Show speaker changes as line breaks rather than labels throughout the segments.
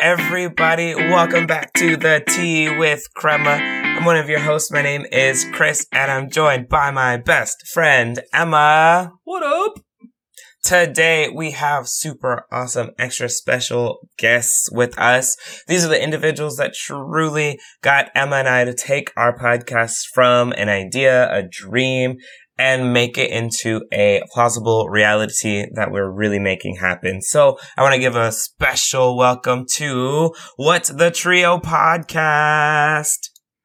everybody? Welcome back to the Tea with Crema. I'm one of your hosts. My name is Chris, and I'm joined by my best friend, Emma.
What up?
Today we have super awesome extra special guests with us. These are the individuals that truly got Emma and I to take our podcast from an idea, a dream, and make it into a plausible reality that we're really making happen. So I want to give a special welcome to What's the Trio podcast.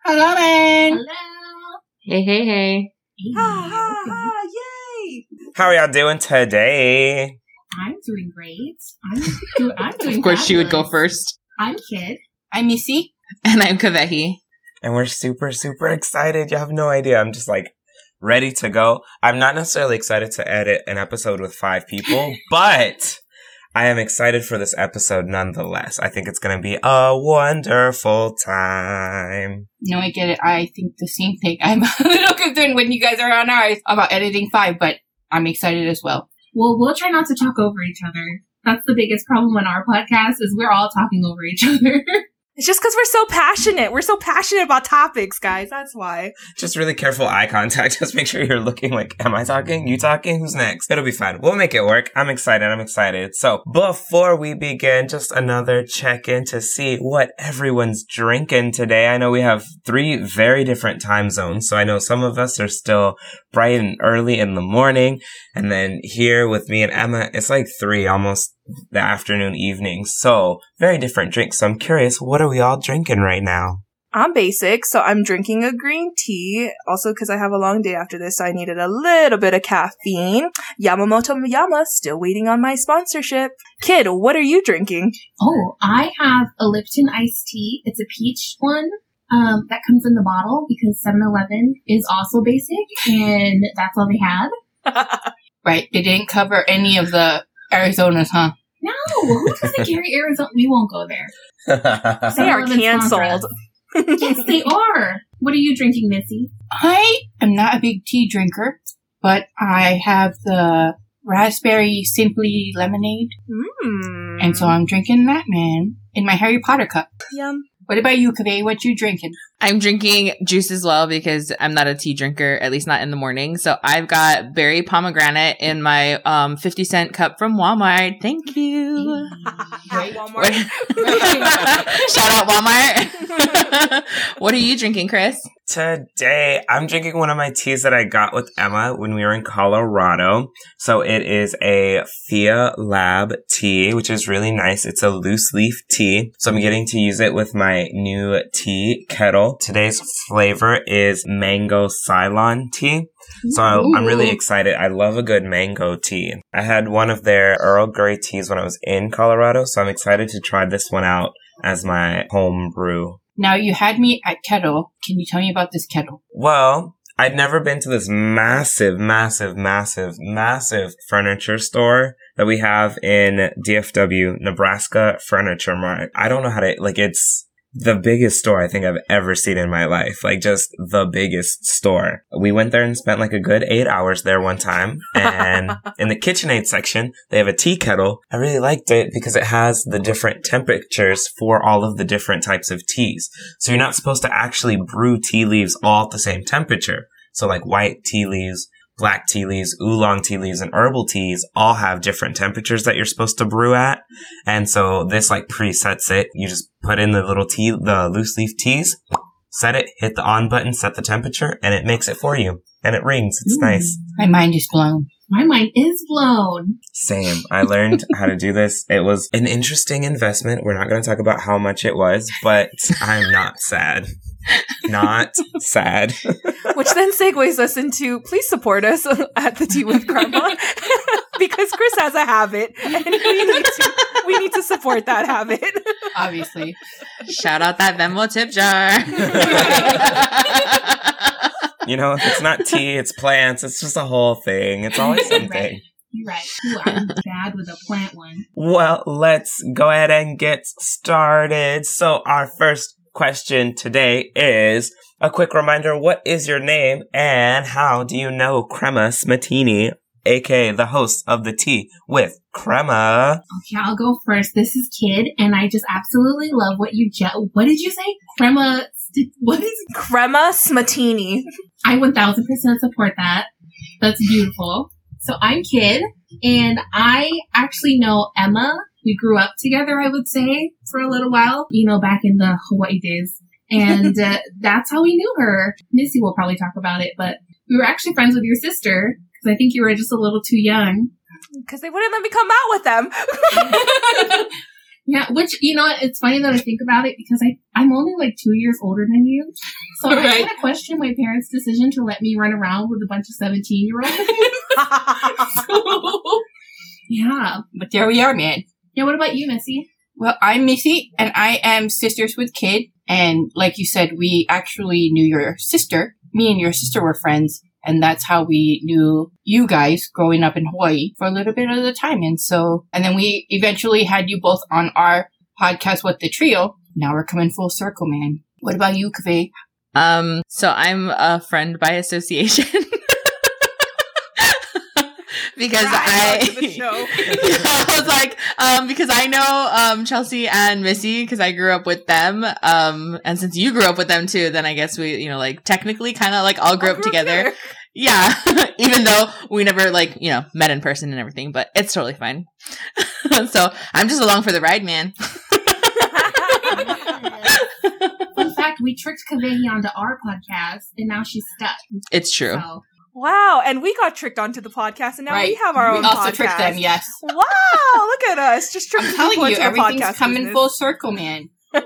Hello, man.
Hello. Hey, hey, hey.
Ha ha ha! Yay!
How are y'all doing today?
I'm doing great. I'm, do- I'm doing
Of course, she would go first.
I'm Kid.
I'm Missy. And I'm Kavehi.
And we're super, super excited. You have no idea. I'm just like ready to go. I'm not necessarily excited to edit an episode with five people, but I am excited for this episode nonetheless. I think it's going to be a wonderful time.
No, I get it. I think the same thing. I'm a little concerned when you guys are on ours about editing five, but I'm excited as well.
Well, we'll try not to talk over each other. That's the biggest problem on our podcast is we're all talking over each other.
It's just because we're so passionate. We're so passionate about topics, guys. That's why.
Just really careful eye contact. Just make sure you're looking like, am I talking? You talking? Who's next? It'll be fun. We'll make it work. I'm excited. I'm excited. So before we begin, just another check in to see what everyone's drinking today. I know we have three very different time zones. So I know some of us are still bright and early in the morning. And then here with me and Emma, it's like three, almost the afternoon, evening. So very different drinks. So I'm curious, what are we all drinking right now?
I'm basic, so I'm drinking a green tea. Also, because I have a long day after this, so I needed a little bit of caffeine. Yamamoto Yama, still waiting on my sponsorship. Kid, what are you drinking?
oh, I have a Lipton iced tea. It's a peach one. Um, that comes in the bottle because 7-Eleven is also basic and that's all they had.
Right. They didn't cover any of the Arizonas, huh?
No, who doesn't carry Arizona? We won't go there.
They are canceled.
yes, they are. What are you drinking, Missy?
I am not a big tea drinker, but I have the raspberry simply lemonade,
Mmm.
and so I'm drinking that, man, in my Harry Potter cup.
Yum.
What about you, Kaveh? What you drinking?
I'm drinking juice as well because I'm not a tea drinker, at least not in the morning. So I've got berry pomegranate in my um 50 cent cup from Walmart. Thank you.
At Walmart.
Shout out Walmart. what are you drinking, Chris?
Today, I'm drinking one of my teas that I got with Emma when we were in Colorado. So it is a Thea Lab tea, which is really nice. It's a loose leaf tea. So I'm getting to use it with my new tea kettle. Today's flavor is mango Ceylon tea. So I'm really excited. I love a good mango tea. I had one of their Earl Grey teas when I was in Colorado, so I'm excited to try this one out as my home brew.
Now you had me at kettle. Can you tell me about this kettle?
Well, I'd never been to this massive, massive, massive, massive furniture store that we have in DFW, Nebraska Furniture Mart. I don't know how to, like, it's the biggest store I think I've ever seen in my life. Like, just the biggest store. We went there and spent like a good eight hours there one time. And in the KitchenAid section, they have a tea kettle. I really liked it because it has the different temperatures for all of the different types of teas. So you're not supposed to actually brew tea leaves all at the same temperature. So like white tea leaves, black tea leaves, oolong tea leaves, and herbal teas all have different temperatures that you're supposed to brew at. And so this like presets it. You just put in the little tea, the loose leaf teas, set it, hit the on button, set the temperature, and it makes it for you. And it rings. It's
Mm.
nice.
My mind is blown.
My mind is blown.
Same. I learned how to do this. It was an interesting investment. We're not going to talk about how much it was, but I'm not sad. Not sad.
Which then segues us into please support us at the Tea with Crema because Chris has a habit and we need to we need to support that habit.
Obviously.
Shout out that Venmo tip jar.
You know, if it's not tea, it's plants. It's just a whole thing. It's always something.
Right. You're right. Ooh, I'm bad with a plant one.
Well, let's go ahead and get started. So our first question today is a quick reminder. What is your name and how do you know Crema Smatini aka the host of the Tea with Crema.
Okay, I'll go first. This is Kid, and I just absolutely love what you just. What did you say? Crema. What is?
Crema Smatini.
I 1000% support that. That's beautiful. So I'm Kid, and I actually know Emma. We grew up together, I would say, for a little while, you know, back in the Hawaii days. And uh, that's how we knew her. Missy will probably talk about it, but we were actually friends with your sister because I think you were just a little too young.
Because they wouldn't let me come out with them.
Yeah, which you know, it's funny that I think about it because I I'm only like two years older than you, so I
Right.
kind of question my parents' decision to let me run around with a bunch of seventeen year olds. yeah,
But there we are, man.
yeah. What about you, Missy?
Well, I'm Missy, and I am sisters with Kid. And like you said, we actually knew your sister. Me and your sister were friends, and that's how we knew you guys growing up in Hawaii for a little bit of the time. And so, and then we eventually had you both on our podcast with the trio. Now we're coming full circle, man. What about you, Kaveh?
Um, so I'm a friend by association. because I,
the show.
I was like, um, because I know um Chelsea and Missy because I grew up with them. Um, and since you grew up with them too, then I guess we, you know, like technically kind of like all grew up together. Yeah, even though we never like you know met in person and everything, but it's totally fine. so I'm just along for the ride, man.
Fun fact: We tricked Kavehi onto our podcast, and now she's stuck.
It's true.
So
Wow, and we got tricked onto the podcast, and now we have our
we
own
also
podcast.
tricked them, yes.
Wow, look at us, just tricking
I'm telling you,
into the
everything's
podcast
coming
business.
full circle, man.
When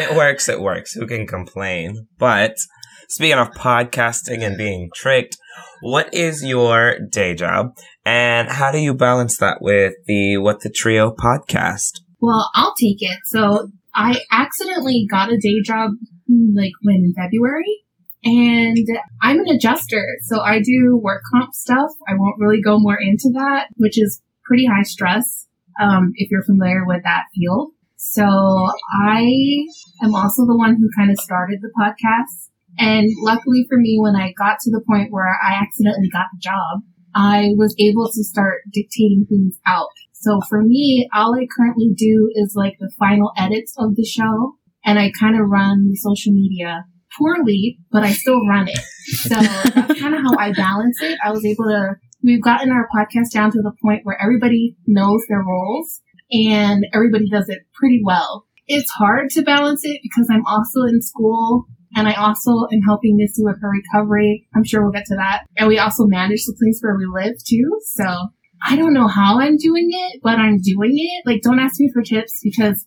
it works, it works. Who can complain? But speaking of podcasting and being tricked, what is your day job and how do you balance that with the What the Trio podcast?
Well, I'll take it. So I accidentally got a day job like when in February. And I'm an adjuster, so I do work comp stuff. I won't really go more into that, which is pretty high stress, um, if you're familiar with that field. So I am also the one who kind of started the podcast. And luckily for me, when I got to the point where I accidentally got the job, I was able to start dictating things out. So for me, all I currently do is like the final edits of the show and I kind of run the social media poorly, but I still run it. So that's kind of how I balance it. I was able to, we've gotten our podcast down to the point where everybody knows their roles and everybody does it pretty well. It's hard to balance it because I'm also in school and I also am helping Missy with her recovery. I'm sure we'll get to that. And we also manage the place where we live too. So I don't know how I'm doing it, but I'm doing it. Like, don't ask me for tips because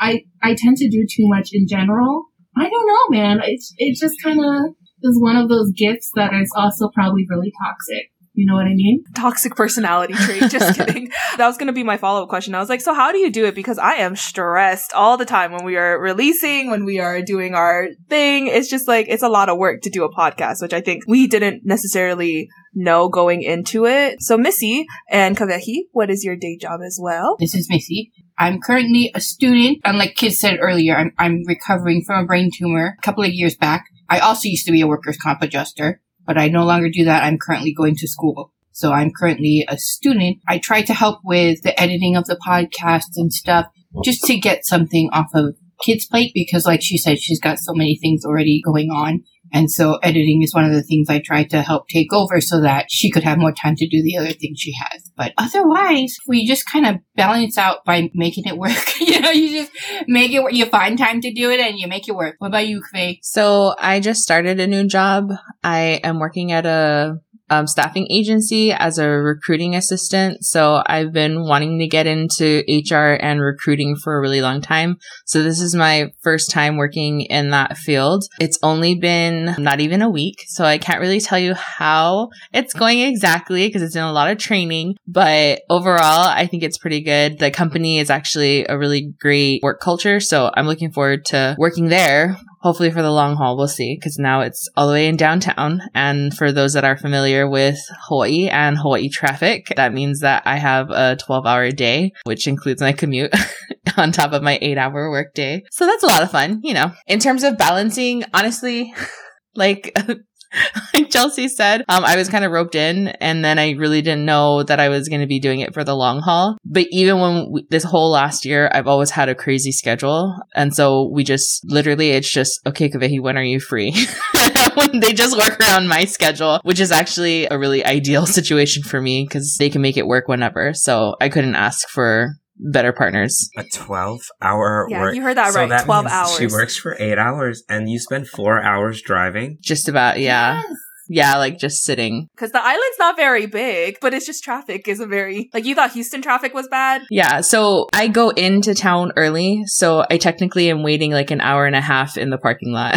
I I tend to do too much in general. I don't know, man. It it just kind of is one of those gifts that is also probably really toxic. You know what I mean?
Toxic personality trait. Just kidding. That was going to be my follow up question. I was like, so how do you do it? Because I am stressed all the time when we are releasing, when we are doing our thing. It's just like, it's a lot of work to do a podcast, which I think we didn't necessarily know going into it. So Missy and Kavehi, what is your day job as well?
This is Missy. I'm currently a student. And like Kid said earlier, I'm, I'm recovering from a brain tumor a couple of years back. I also used to be a workers' comp adjuster, but I no longer do that. I'm currently going to school. So I'm currently a student. I try to help with the editing of the podcast and stuff just to get something off of Kid's plate because like she said, she's got so many things already going on. And so editing is one of the things I try to help take over so that she could have more time to do the other things she has. But otherwise, we just kind of balance out by making it work. you know, you just make it work. You find time to do it and you make it work. What about you, Kavehi?
So I just started a new job. I am working at a um, staffing agency as a recruiting assistant. So I've been wanting to get into HR and recruiting for a really long time. So this is my first time working in that field. It's only been not even a week. So I can't really tell you how it's going exactly because it's in a lot of training. But overall, I think it's pretty good. The company is actually a really great work culture. So I'm looking forward to working there hopefully for the long haul we'll see because now it's all the way in downtown. And for those that are familiar with hawaii and hawaii traffic that means that i have a 12 hour day which includes my commute on top of my eight hour work day. So that's a lot of fun you know. In terms of balancing honestly like like Chelsea said, um, I was kind of roped in and then I really didn't know that I was going to be doing it for the long haul. But even when we, this whole last year, I've always had a crazy schedule. And so we just literally, it's just, okay, Kavehi, when are you free? they just work around my schedule, which is actually a really ideal situation for me because they can make it work whenever. So I couldn't ask for better partners.
A 12 hour
Yeah,
work.
you heard that
so
right,
That
12
hours. She works for eight hours and you spend four hours driving.
Just about, yeah.
Yes.
Yeah, like just sitting.
Because the island's not very big, but it's just traffic isn't very like you thought Houston traffic was bad.
Yeah, so I go into town early, so I technically am waiting like an hour and a half in the parking lot.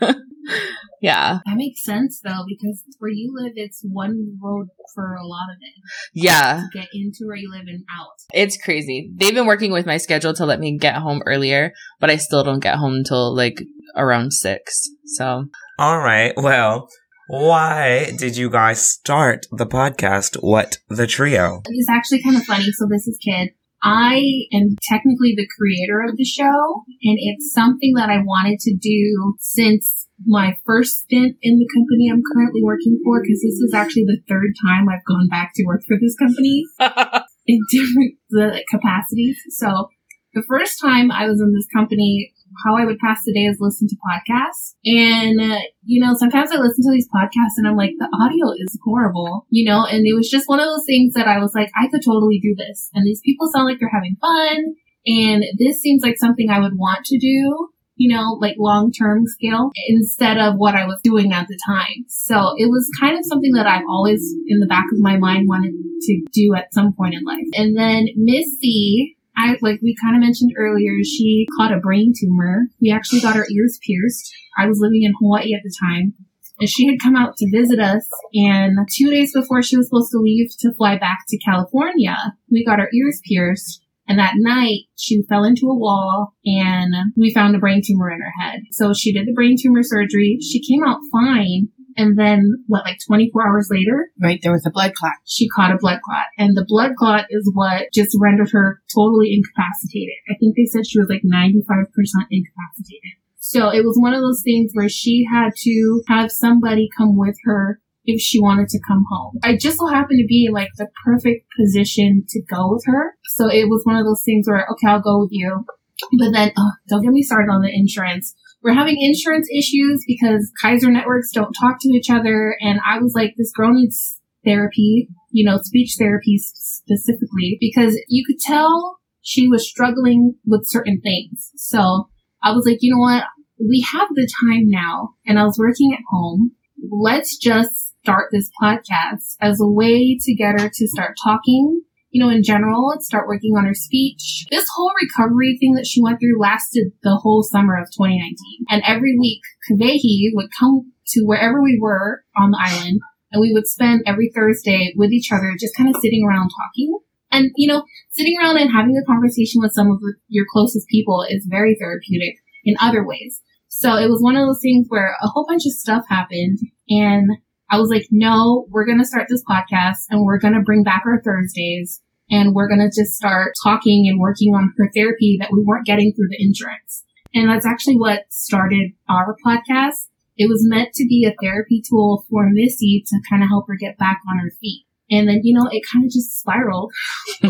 yeah.
That makes sense though, because where you live, it's one road for a lot of it
Yeah,
to get into where you live and out.
it's crazy. They've been working with my schedule to let me get home earlier, but I still don't get home until like around 6. So,
All right. Well, why did you guys start the podcast? What the trio?
It's actually kind of funny. So this is Kid. I am technically the creator of the show, and it's something that I wanted to do since my first stint in the company I'm currently working for, because this is actually the third time I've gone back to work for this company in different the capacities. So the first time I was in this company, how I would pass the day is listen to podcasts. And, uh, you know, sometimes I listen to these podcasts and I'm like, the audio is horrible, you know, and it was just one of those things that I was like, I could totally do this. And these people sound like they're having fun. And this seems like something I would want to do, you know, like long term scale instead of what I was doing at the time. So it was kind of something that I've always in the back of my mind wanted to do at some point in life. And then Missy, I like we kind of mentioned earlier, she caught a brain tumor. We actually got her ears pierced. I was living in Hawaii at the time. And she had come out to visit us and two days before she was supposed to leave to fly back to California, we got her ears pierced. And that night she fell into a wall and we found a brain tumor in her head. So she did the brain tumor surgery. She came out fine. And then what, like 24 hours later,
Right, there was a blood clot.
she caught a blood clot. And the blood clot is what just rendered her totally incapacitated. I think they said she was like 95% incapacitated. So it was one of those things where she had to have somebody come with her if she wanted to come home. I just so happened to be like the perfect position to go with her. So it was one of those things where, okay, I'll go with you. But then, oh, don't get me started on the insurance. We're having insurance issues because Kaiser networks don't talk to each other. And I was like, this girl needs therapy, you know, speech therapy specifically, because you could tell she was struggling with certain things. So I was like, you know what? We have the time now. And I was working at home. Let's just start this podcast as a way to get her to start talking you know, in general, and start working on her speech. This whole recovery thing that she went through lasted the whole summer of 2019. And every week, Kavehi would come to wherever we were on the island, and we would spend every Thursday with each other, just kind of sitting around talking. And, you know, sitting around and having a conversation with some of your closest people is very therapeutic in other ways. So it was one of those things where a whole bunch of stuff happened and I was like, no, we're going to start this podcast and we're going to bring back our Thursdays and we're going to just start talking and working on her therapy that we weren't getting through the insurance. And that's actually what started our podcast. It was meant to be a therapy tool for Missy to kind of help her get back on her feet. And then, you know, it kind of just spiraled.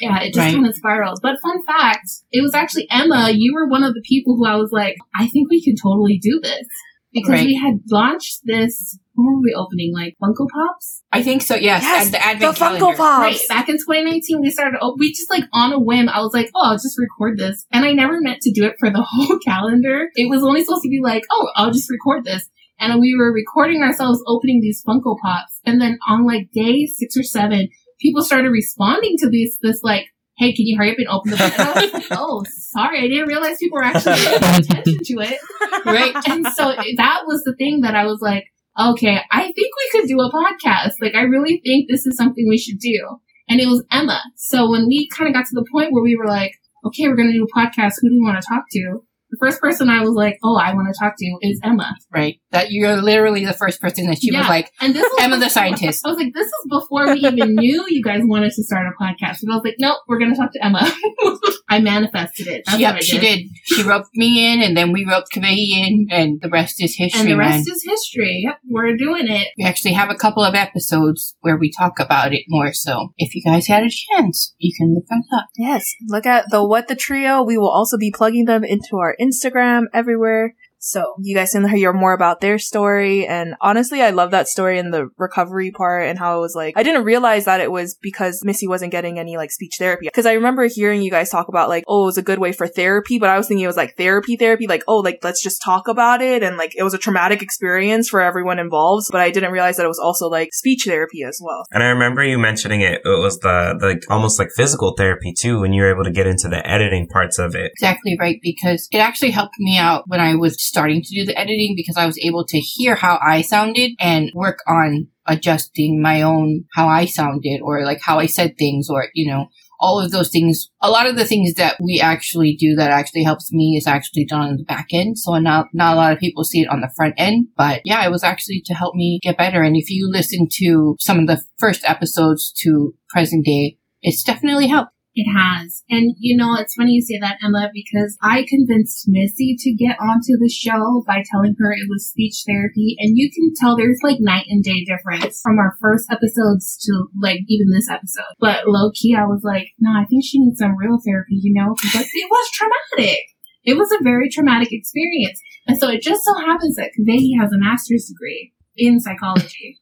yeah, it just
Right.
kind of spiraled. But fun fact, it was actually Emma. You were one of the people who I was like, I think we could totally do this. Because
Right.
we had launched this, what were we opening? Like Funko Pops?
I think so. Yes,
Yes,
at the
the Funko
calendar.
Pops.
Right. Back in 2019, we started, oh, we just like on a whim, I was like, oh, I'll just record this. And I never meant to do it for the whole calendar. It was only supposed to be like, oh, I'll just record this. And we were recording ourselves opening these Funko Pops. And then on like day six or seven, people started responding to these, this like, hey, can you hurry up and open the book? And I was like, oh, sorry. I didn't realize people were actually paying attention to it.
Right.
And so that was the thing that I was like, okay, I think we could do a podcast. Like, I really think this is something we should do. And it was Emma. So when we kind of got to the point where we were like, okay, we're going to do a podcast. Who do we want to talk to? The first person I was like, oh, I want to talk to is Emma.
Right. That you're literally the first person that she was like,
And this was
Emma the scientist.
I was like, this is before we even knew you guys wanted to start a podcast. And I was like, nope, we're going to talk to Emma. I manifested it. That's
yep,
what I
she did. She roped me in and then we roped Kavehi in and the rest is history,
And the
man.
rest is history. Yep, we're doing it.
we actually have a couple of episodes where we talk about it more. So if you guys had a chance, you can look us up.
Yes, look at the What the Trio. We will also be plugging them into our Instagram everywhere. So you guys can hear more about their story. And honestly, I love that story in the recovery part and how it was like, I didn't realize that it was because Missy wasn't getting any like speech therapy. Cause I remember hearing you guys talk about like, oh, it was a good way for therapy, but I was thinking it was like therapy therapy, like, oh, like let's just talk about it. And like it was a traumatic experience for everyone involved. But I didn't realize that it was also like speech therapy as well.
And I remember you mentioning it. It was the, the almost like physical therapy too, when you were able to get into the editing parts of it.
Exactly right, because it actually helped me out when I was starting to do the editing because I was able to hear how I sounded and work on adjusting my own how I sounded or like how I said things or, you know, all of those things. A lot of the things that we actually do that actually helps me is actually done on the back end. So not, not a lot of people see it on the front end, but yeah, it was actually to help me get better. And if you listen to some of the first episodes to present day, it's definitely helped.
It has. And you know, it's funny you say that, Emma, because I convinced Missy to get onto the show by telling her it was speech therapy. And you can tell there's like night and day difference from our first episodes to like even this episode. But low key, I was like, no, I think she needs some real therapy, you know? But it was traumatic. It was a very traumatic experience. And so it just so happens that Kavehi has a master's degree in psychology,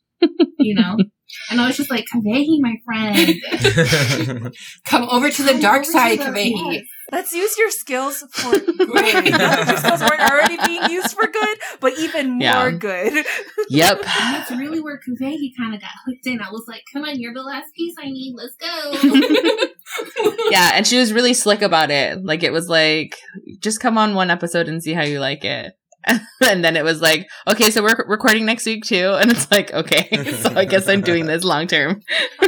you know? And I was just like, Kavehi, my friend.
Come over to the
Come
dark
over to
side,
the-
Kavehi.
Let's Let's use your skills for good. Not that your skills weren't already being used for good, but even more
Yeah.
good.
Yep.
And that's really where Kavehi kind of got hooked in. I was like, come on, you're the last piece I need. Let's go.
Yeah, and she was really slick about it. Like it was like, just come on one episode and see how you like it. and then it was like, okay, so we're recording next week too. And it's like, okay, so I guess I'm doing this long term.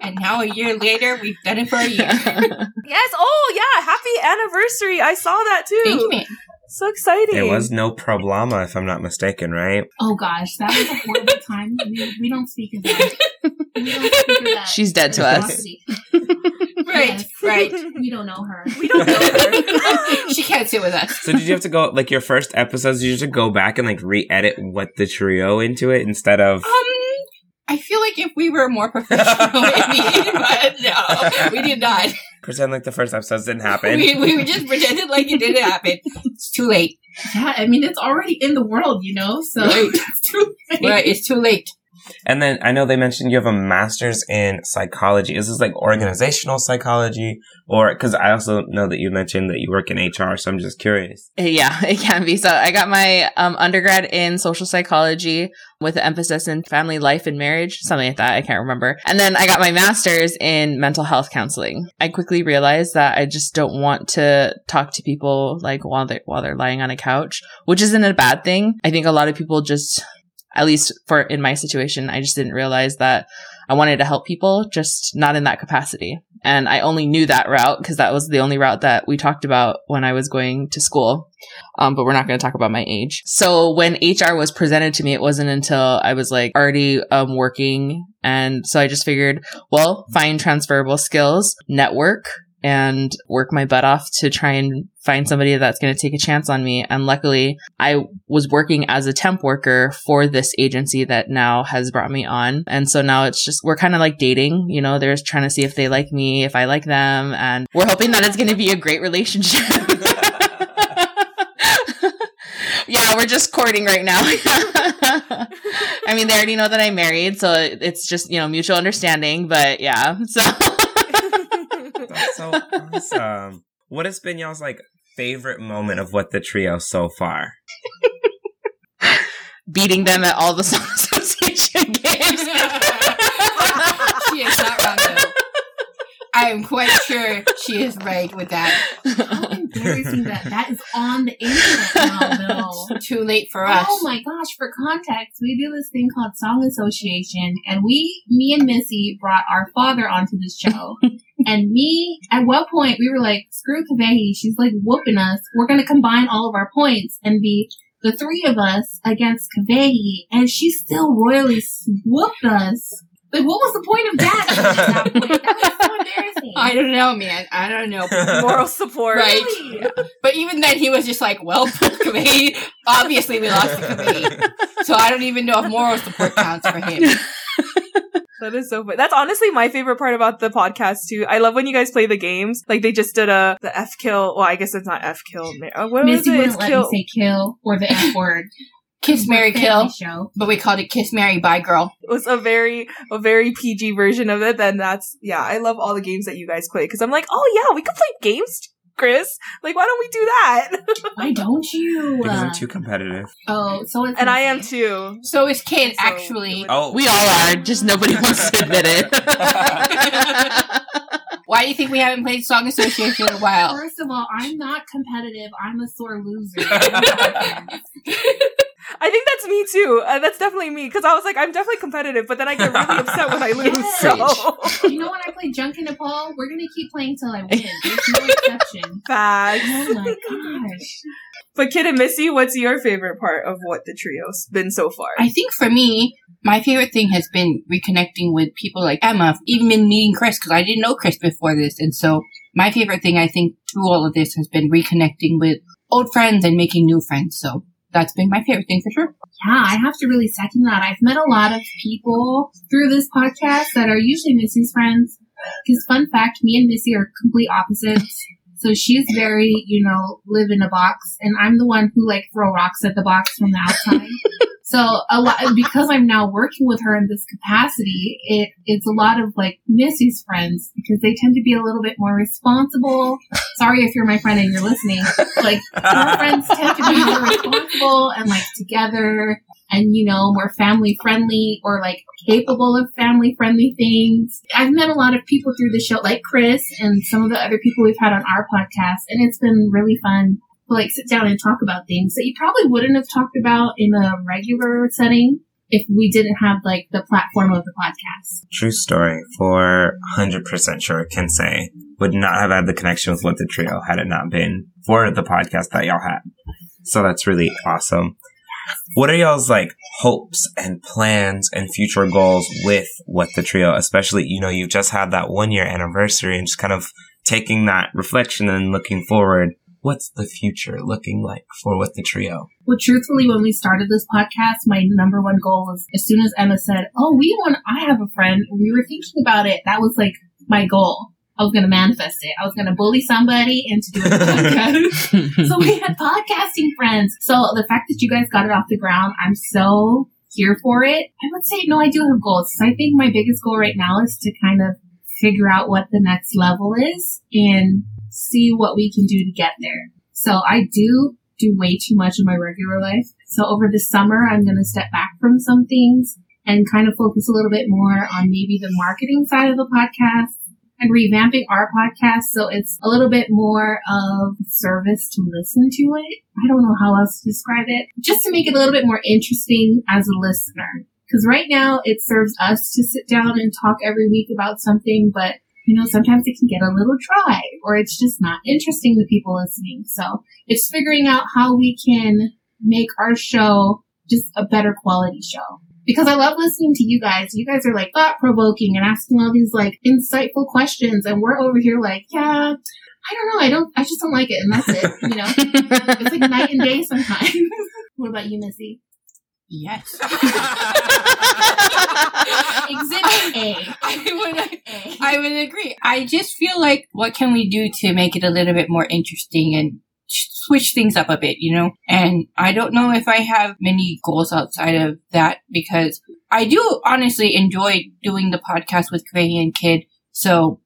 And now a year later, we've done it for a year.
Yes. Oh, yeah. Happy anniversary. I saw that too.
Thank you, man.
So exciting.
It was no problema, if I'm not mistaken, right?
oh gosh, that was a horrible time. We, we don't speak of that. We don't speak of that.
She's dead to us.
Right,
Yes.
right.
We don't know her.
We don't know her.
she can't sit with us.
So did you have to go like your first episodes? Did you just go back and like re-edit what the trio into it instead of?
Um, I feel like if we were more professional, maybe, but no, we did not.
Pretend like the first episodes didn't happen.
We, we just pretended like it didn't happen. It's too late.
Yeah, I mean, it's already in the world, you know, so
Right.
it's too late.
Right, it's too late.
And then I know they mentioned you have a master's in psychology. Is this like organizational psychology, or because I also know that you mentioned that you work in HR, so I'm just curious.
Yeah, it can be. So I got my um, undergrad in social psychology with an emphasis in family life and marriage, something like that. I can't remember. And then I got my master's in mental health counseling. I quickly realized that I just don't want to talk to people like while they while they're lying on a couch, which isn't a bad thing. I think a lot of people just at least for in my situation, I just didn't realize that I wanted to help people, just not in that capacity. And I only knew that route because that was the only route that we talked about when I was going to school. Um, but we're not going to talk about my age. So when HR was presented to me, it wasn't until I was like already um, working. And so I just figured, well, find transferable skills, network, and work my butt off to try and find somebody that's going to take a chance on me. And luckily, I was working as a temp worker for this agency that now has brought me on. And so now it's just, we're kind of like dating, you know, they're trying to see if they like me, if I like them. And we're hoping that it's going to be a great relationship. yeah, we're just courting right now. I mean, they already know that I'm married, so it's just, you know, mutual understanding, but yeah. So
That's so awesome. What has been y'all's like favorite moment of what the trio so far?
beating them at all the song association games.
she is not wrong though. I am quite sure she is right with that.
How embarrassing that that is on the internet now, though.
Too late for us.
Oh my gosh, for context, we do this thing called Song Association, and we, me and Missy, brought our father onto this show. and me, at one point, we were like, screw Kavehi, she's like whooping us. We're gonna combine all of our points and be the three of us against Kavehi, and she still royally whooped us. Like, what was the point of that? that point? That so embarrassing.
I don't know, man. I don't know.
Moral support.
Right.
Really?
But even then, he was just like, well, Kaveh, obviously we lost the Kaveh. So I don't even know if moral support counts for him.
That is so funny. That's honestly my favorite part about the podcast too. I love when you guys play the games. Like they just did a the F kill. Well, I guess it's not F kill. Uh, What was
Missy
it?
wouldn't
It's
let
kill.
me say kill or the F word.
Kiss, Mary, kill.
Show.
But we called it Kiss, Mary, Bye, Girl.
It was a very a very PG version of it. Then that's yeah. I love all the games that you guys play because I'm like, oh yeah, we could play games, Chris. Like, why don't we do that?
Why don't you?
Because
Uh,
I'm too competitive.
oh, so it's
and I am too.
So is Kid,
So-
actually.
Oh,
we all are, just nobody wants to admit it.
Why do you think we haven't played Song Association in a while?
First of all, I'm not competitive. I'm a sore loser.
I think that's me too. Uh, that's definitely me because I was like, I'm definitely competitive, but then I get really upset when I lose.
Yes.
So
you know when I play Junk in Nepal? We're gonna keep playing till I win. There's no exception.
facts.
Oh my gosh.
But Kid and Missy, what's your favorite part of what the trio's been so far?
I think for me, my favorite thing has been reconnecting with people like Emma, even been meeting Chris, because I didn't know Chris before this. And so my favorite thing, I think, through all of this has been reconnecting with old friends and making new friends. So that's been my favorite thing for sure.
Yeah, I have to really second that. I've met a lot of people through this podcast that are usually Missy's friends. Because fun fact, me and Missy are complete opposites. So she's very, you know, live in a box, and I'm the one who like throw rocks at the box from the outside. so a lot because I'm now working with her in this capacity, it it's a lot of like Missy's friends because they tend to be a little bit more responsible. Sorry if you're my friend and you're listening. Like her friends tend to be more responsible and like together and you know more family friendly or like capable of family friendly things. I've met a lot of people through the show, like Chris and some of the other people we've had on our podcast, and it's been really fun like sit down and talk about things that you probably wouldn't have talked about in a regular setting if we didn't have like the platform of the podcast.
True story. For 100% sure can say would not have had the connection with What the Trio had it not been for the podcast that y'all had. So that's really awesome. What are y'all's like hopes and plans and future goals with What the Trio? Especially, you know, you've just had that one year anniversary and just kind of taking that reflection and looking forward. What's the future looking like for What the Trio?
Well, truthfully, when we started this podcast, my number one goal was as soon as Emma said, "Oh, we want," I have a friend. We were thinking about it. That was like my goal. I was going to manifest it. I was going to bully somebody into doing a podcast. so we had podcasting friends. So the fact that you guys got it off the ground, I'm so here for it. I would say no, I do have goals. So I think my biggest goal right now is to kind of figure out what the next level is and see what we can do to get there. So I do do way too much in my regular life. So over the summer, I'm going to step back from some things and kind of focus a little bit more on maybe the marketing side of the podcast and revamping our podcast so it's a little bit more of service to listen to it. I don't know how else to describe it. Just to make it a little bit more interesting as a listener. Because right now it serves us to sit down and talk every week about something, but you know, sometimes it can get a little dry or it's just not interesting to people listening. So it's figuring out how we can make our show just a better quality show. Because I love listening to you guys. You guys are like thought provoking and asking all these like insightful questions and we're over here like, yeah, I don't know. I don't, I just don't like it. And that's it. You know, it's like night and day sometimes. what about you, Missy?
Yes.
Exhibit A.
I would,
A.
I would agree. I just feel like what can we do to make it a little bit more interesting and switch things up a bit, you know? And I don't know if I have many goals outside of that because I do honestly enjoy doing the podcast with Kaveh and Kid. So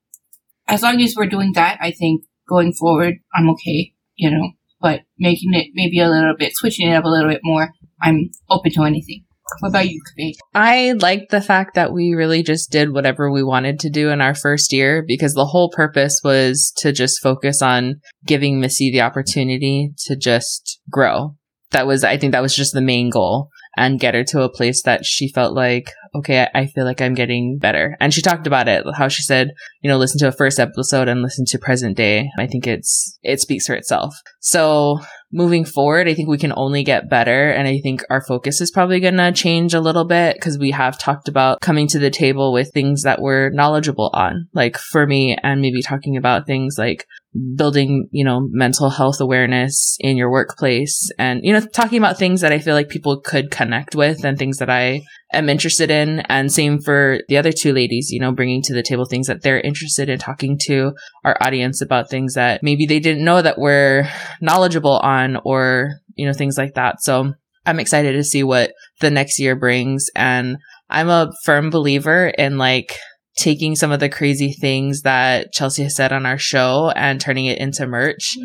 as long as we're doing that, I think going forward, I'm okay, you know? But making it maybe a little bit, switching it up a little bit more, I'm open to anything. What about you, Kaveh?
I liked the fact that we really just did whatever we wanted to do in our first year because the whole purpose was to just focus on giving Missy the opportunity to just grow. That was, I think that was just the main goal and get her to a place that she felt like, okay, I feel like I'm getting better. And she talked about it, how she said, you know, listen to a first episode and listen to present day. I think it's, it speaks for itself. So moving forward, I think we can only get better. And I think our focus is probably going to change a little bit because we have talked about coming to the table with things that we're knowledgeable on, like for me, and maybe talking about things like building, you know, mental health awareness in your workplace and, you know, talking about things that I feel like people could connect with and things that I am interested in. And same for the other two ladies, you know, bringing to the table things that they're interested in talking to our audience about things that maybe they didn't know that we're knowledgeable on or, you know, things like that. So I'm excited to see what the next year brings. And I'm a firm believer in like, taking some of the crazy things that Chelsea has said on our show and turning it into merch.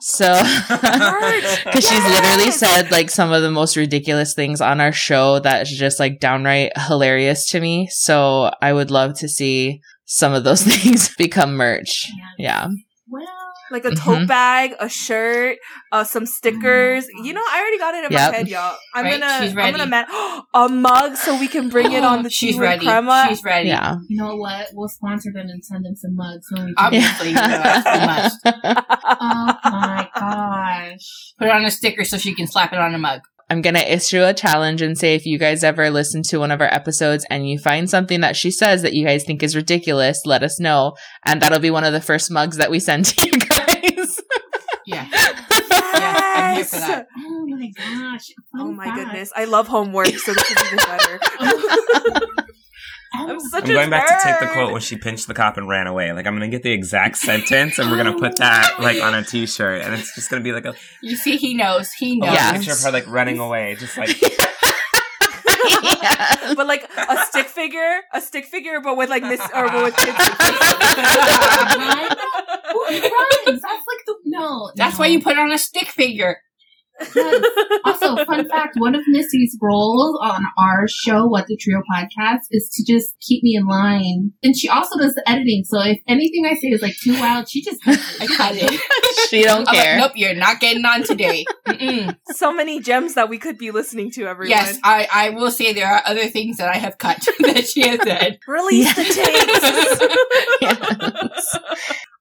So, because she's literally said like some of the most ridiculous things on our show that is just like downright hilarious to me. So I would love to see some of those things become merch. Yeah.
Well,
like a tote
Mhm.
bag, a shirt, uh, some stickers. You know, I already got it in
Yep.
my head, y'all. I'm
Right,
gonna,
she's
I'm gonna man a mug so we can bring it on the
She's
tea
ready.
crema.
She's ready.
Yeah.
you know what? We'll sponsor them and send them some mugs when we do.
Obviously, you know, that's too much.
oh my gosh.
Put it on a sticker so she can slap it on a mug.
I'm going to issue a challenge and say if you guys ever listen to one of our episodes and you find something that she says that you guys think is ridiculous, let us know. And that'll be one of the first mugs that we send to you guys.
Yeah, I'm for that.
Oh my gosh.
Oh my
fact.
goodness, I love homework, so this is even better. Oh. I'm
Oh,
such
I'm
a
going back to take the quote when she pinched the cop and ran away. Like I'm gonna get the exact sentence and we're gonna put that like on a t-shirt and it's just gonna be like a,
You see, he knows. He knows.
Yeah.
picture of her like running away, just like
yeah.
but like a stick figure, a stick figure, but with like Miss or but with kids.
Who runs? That's like the no.
That's
no.
why you put on a stick figure.
Yes. Also, fun fact: one of Missy's roles on our show, What the Trio podcast, is to just keep me in line. And she also does the editing. So if anything I say is like too wild, she just cuts it.
I cut it.
she don't
I'm like,
care.
nope, you're not getting on today. Mm-mm.
so many gems that we could be listening to, everyone.
Yes, I, I will say there are other things that I have cut that she has said.
Release the tapes.
Yes.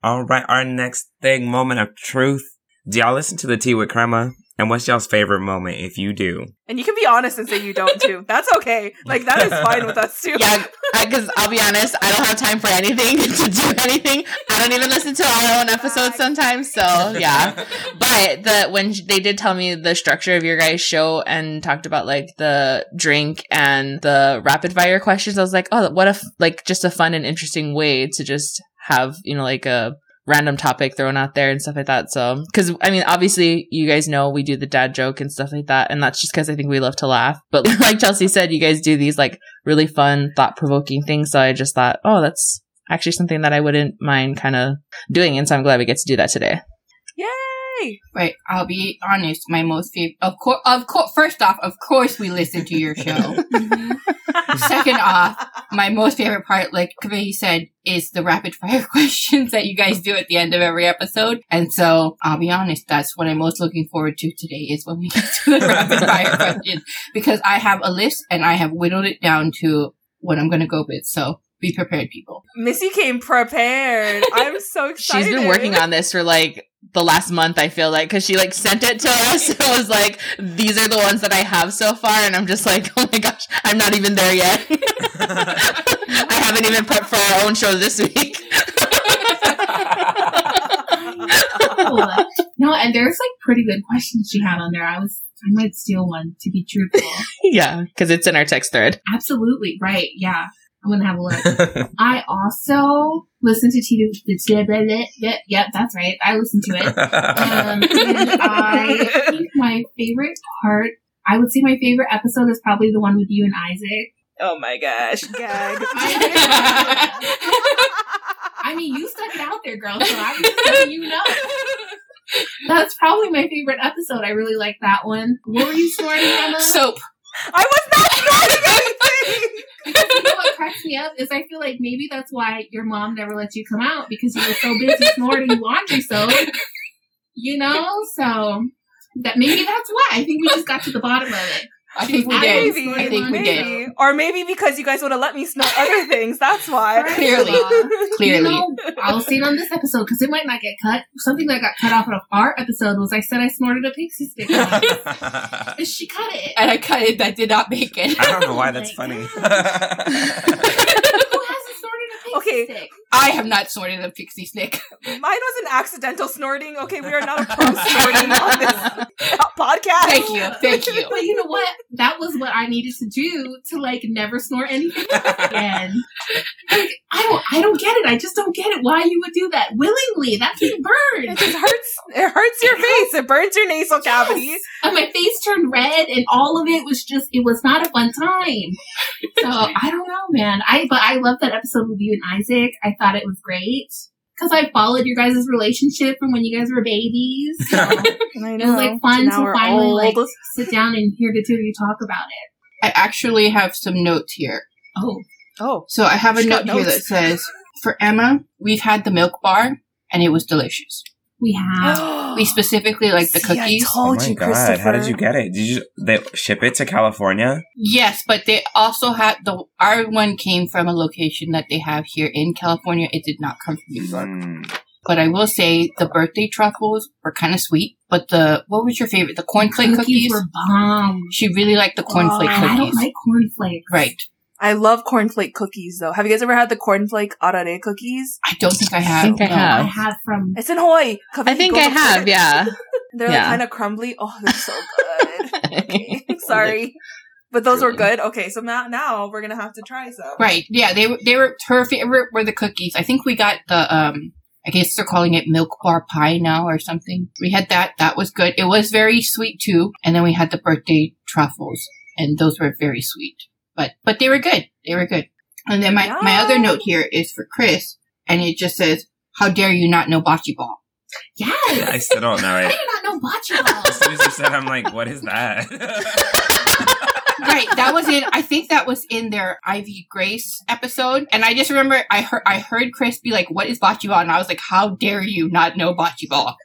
All right, our next thing, moment of truth. Do y'all listen to the tea with crema? And what's y'all's favorite moment if you do?
and you can be honest and say you don't too. That's okay. Like that is fine with us too.
Yeah, because I'll be honest, I don't have time for anything to do anything. I don't even listen to our own episodes sometimes. So yeah, but the when they did tell me the structure of your guys' show and talked about like the drink and the rapid fire questions, I was like, oh, what a f- like just a fun and interesting way to just have you know like a random topic thrown out there and stuff like that. So, because I mean, obviously, you guys know we do the dad joke and stuff like that, and that's just because I think we love to laugh. But like Chelsea said, you guys do these like really fun, thought provoking things. So I just thought, oh, that's actually something that I wouldn't mind kind of doing, and so I'm glad we get to do that today.
Yay!
Right, I'll be honest. My most favorite, of course, of course. First off, of course, we listen to your show. Mm-hmm. Second off, my most favorite part, like Kaveh said, is the rapid fire questions that you guys do at the end of every episode. And so, I'll be honest, that's what I'm most looking forward to today is when we get to the rapid fire questions because I have a list and I have whittled it down to what I'm going to go with. So, be prepared, people.
Missy came prepared. I'm so excited.
She's been working on this for like the last month. I feel like because she like sent it to us. It was like these are the ones that I have so far, and I'm just like, oh my gosh, I'm not even there yet. I haven't even prepped for our own show this week.
No, and there's like pretty good questions she had on there. I was, I might steal one to be truthful.
yeah, because it's in our text thread.
Absolutely right. Yeah, I'm gonna have a look. I also listen to TV. Yep, yep, that's right. I listen to it. Um, and I think my favorite part, I would say my favorite episode is probably the one with you and Isaac.
oh my gosh, gag.
I mean, you stuck it out there, girl, so I'm just letting you know. That's probably my favorite episode. I really like that one. What were you snorting, Emma?
Soap.
I was not snorting anything.
You know what cracks me up is I feel like maybe that's why your mom never lets you come out because you were so busy snorting laundry soap. You know, so that maybe that's why. I think we just got to the bottom of it.
I think we did.
maybe,
I think we did.
Maybe. Or maybe because you guys would have let me snort other things. That's why.
Right.
Clearly.
You
Clearly.
know, I'll see it on this episode because it might not get cut. Something that got cut off of our episode was I said I snorted a pixie stick.
I
and she cut it.
And I cut it. That did not make it.
I don't know why that's oh funny.
Who hasn't snorted a pixie
Okay.
stick?
I have not snorted a pixie stick.
Mine was an accidental snorting. Okay, we are not a pro snorting on this podcast.
Thank you. Thank you.
But you know what? That was what I needed to do to like never snort anything again. Like, I don't, I don't get it. I just don't get it. Why you would do that willingly? That's a
It
burn.
just hurts. It hurts your face. It burns your nasal cavity.
Yes. And my face turned red, and all of it was just. It was not a fun time. So I don't know, man. I but I love that episode with you and Isaac. I thought it was great. Because I followed your guys' relationship from when you guys were babies. So
I
it was like fun
Now
to
we're
finally like sit down and hear the two of you talk about it.
I actually have some notes here.
Oh,
Oh,
So I have a
She's
note here that says, for Emma, we've had the milk bar and it was delicious.
We have.
We specifically like the
See,
cookies.
I
oh
told
my
you,
god! How did you get it? Did you they ship it to California?
Yes, but they also had the our one came from a location that they have here in California. It did not come from New York.
Mm.
But I will say the birthday truffles were kind of sweet. But the what was your favorite? The cornflake
cookies,
cookies.
were bomb.
she really liked the cornflake
Oh,
And I don't
cookies.
like cornflakes.
right.
I love cornflake cookies, though. Have you guys ever had the cornflake arare cookies?
I don't think I have.
I think I
no.
have.
I have from.
It's in Hawaii.
I think I have, yeah.
They're like kind of crumbly. Oh, they're so good. okay, sorry, but those were good. Okay, so now now we're gonna have to try some.
Right. Yeah, they were they were her favorite were the cookies. I think we got the um I guess they're calling it milk bar pie now or something. We had that. That was good. It was very sweet too. And then we had the birthday truffles and those were very sweet. But but they were good. They were good. And then my my other note here is for Chris and it just says, "How dare you not know bocce ball?"
Yeah.
I
still don't know
I
it.
did not know bocce ball.
As soon as you said, I'm like, what is that?
right. That was in. I think that was in their Ivy Grace episode. And I just remember I heard I heard Chris be like, "What is bocce ball?" And I was like, "How dare you not know bocce ball?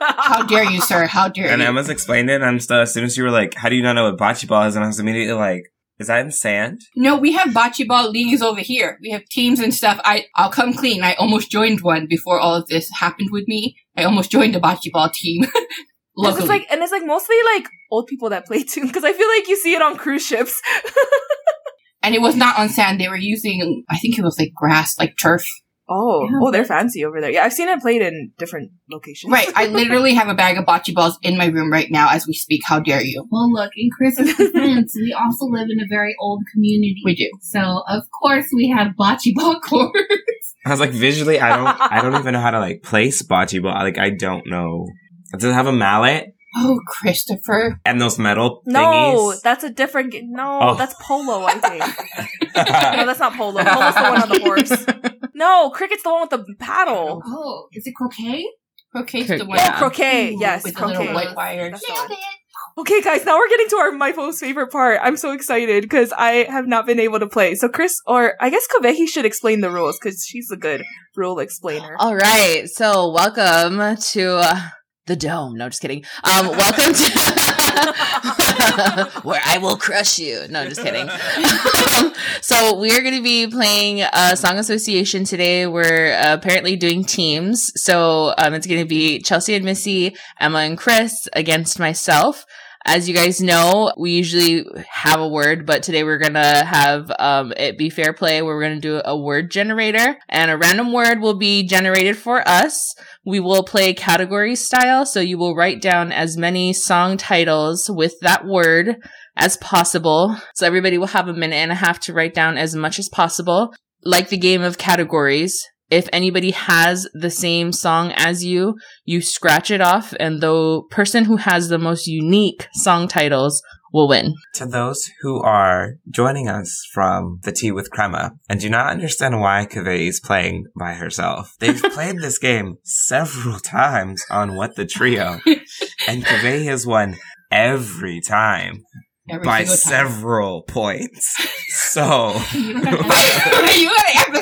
How dare you, sir? How dare you
and
you?"
Emma's explained it, and I'm still, as soon as you were like, how do you not know what bocce ball is? And I was immediately like, is that in sand?
No, we have bocce ball leagues over here. We have teams and stuff. I I'll come clean. I almost joined one before all of this happened with me. I almost joined a bocce ball team. Luckily,
It's like, and it's like mostly like old people that play too, because I feel like you see it on cruise ships.
and it was not on sand. They were using, I think it was like grass, like turf.
Oh,
Yeah.
oh, they're fancy over there. Yeah, I've seen it played in different locations.
Right. I literally have a bag of bocce balls in my room right now as we speak. How dare you?
Well, look, in Chris's defense, we also live in a very old community.
We do.
So, of course, we have bocce ball courts.
I was like, visually, I don't, I don't even know how to like place bocce ball. Like, I don't know. I Does it have a mallet
Oh, Christopher.
and those metal
no,
thingies?
that's a different. G- no,
Oh.
that's polo. I think. no, that's not polo. Polo's the one on the horse. No, cricket's the one with the paddle.
Oh, is it croquet?
Croquet's
Cro-
the one.
Oh,
Yeah.
croquet.
Ooh,
Yes,
with the
croquet.
little white wire.
That's the
Nailed
one.
it.
Okay, guys, now we're getting to our my most favorite part. I'm so excited because I have not been able to play. So Chris, or I guess Kavehi should explain the rules because she's a good rule explainer.
All right. So, welcome to uh, the dome. No, just kidding. Um, welcome to where I will crush you. No, just kidding. Um, so, we're going to be playing a song association today. We're uh, apparently doing teams. So, um, it's going to be Chelsea and Missy, Emma and Chris against myself. As you guys know, we usually have a word, but today we're gonna have um, it be fair play where we're gonna do a word generator and a random word will be generated for us. We will play category style, so you will write down as many song titles with that word as possible. So everybody will have a minute and a half to write down as much as possible. Like the game of categories, if anybody has the same song as you, you scratch it off, and the person who has the most unique song titles will win.
to those who are joining us from the Tea with Crema and do not understand why Kaveh is playing by herself, they've played this game several times on What the Trio, and Kaveh has won every time.
Every
by
single time.
several points. So
You don't have
you